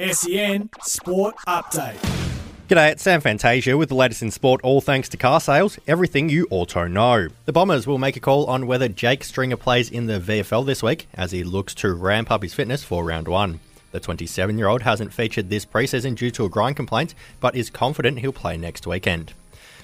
SEN Sport Update. G'day, it's Sam Fantasia with the latest in sport, all thanks to car sales, everything you auto know. The Bombers will make a call on whether Jake Stringer plays in the VFL this week as he looks to ramp up his fitness for round one. The 27 year old hasn't featured this preseason due to a groin complaint, but is confident he'll play next weekend.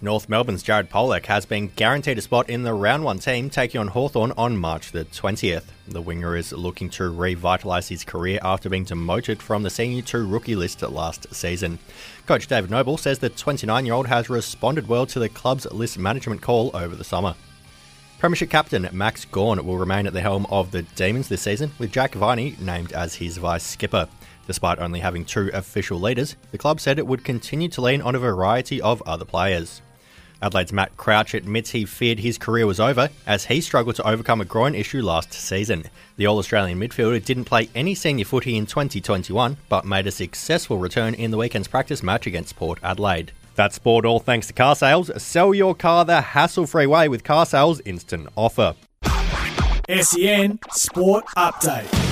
North Melbourne's Jared Polec has been guaranteed a spot in the round one team taking on Hawthorn on March the 20th. The winger is looking to revitalise his career after being demoted from the senior 2 rookie list last season. Coach David Noble says the 29 year old has responded well to the club's list management call over the summer. Premiership captain Max Gawn will remain at the helm of the Demons this season, with Jack Viney named as his vice skipper. Despite only having two official leaders, the club said it would continue to lean on a variety of other players. Adelaide's Matt Crouch admits he feared his career was over as he struggled to overcome a groin issue last season. The All Australian midfielder didn't play any senior footy in 2021 but made a successful return in the weekend's practice match against Port Adelaide. That's sport all thanks to car sales. Sell your car the hassle free way with car sales instant offer. SEN Sport Update.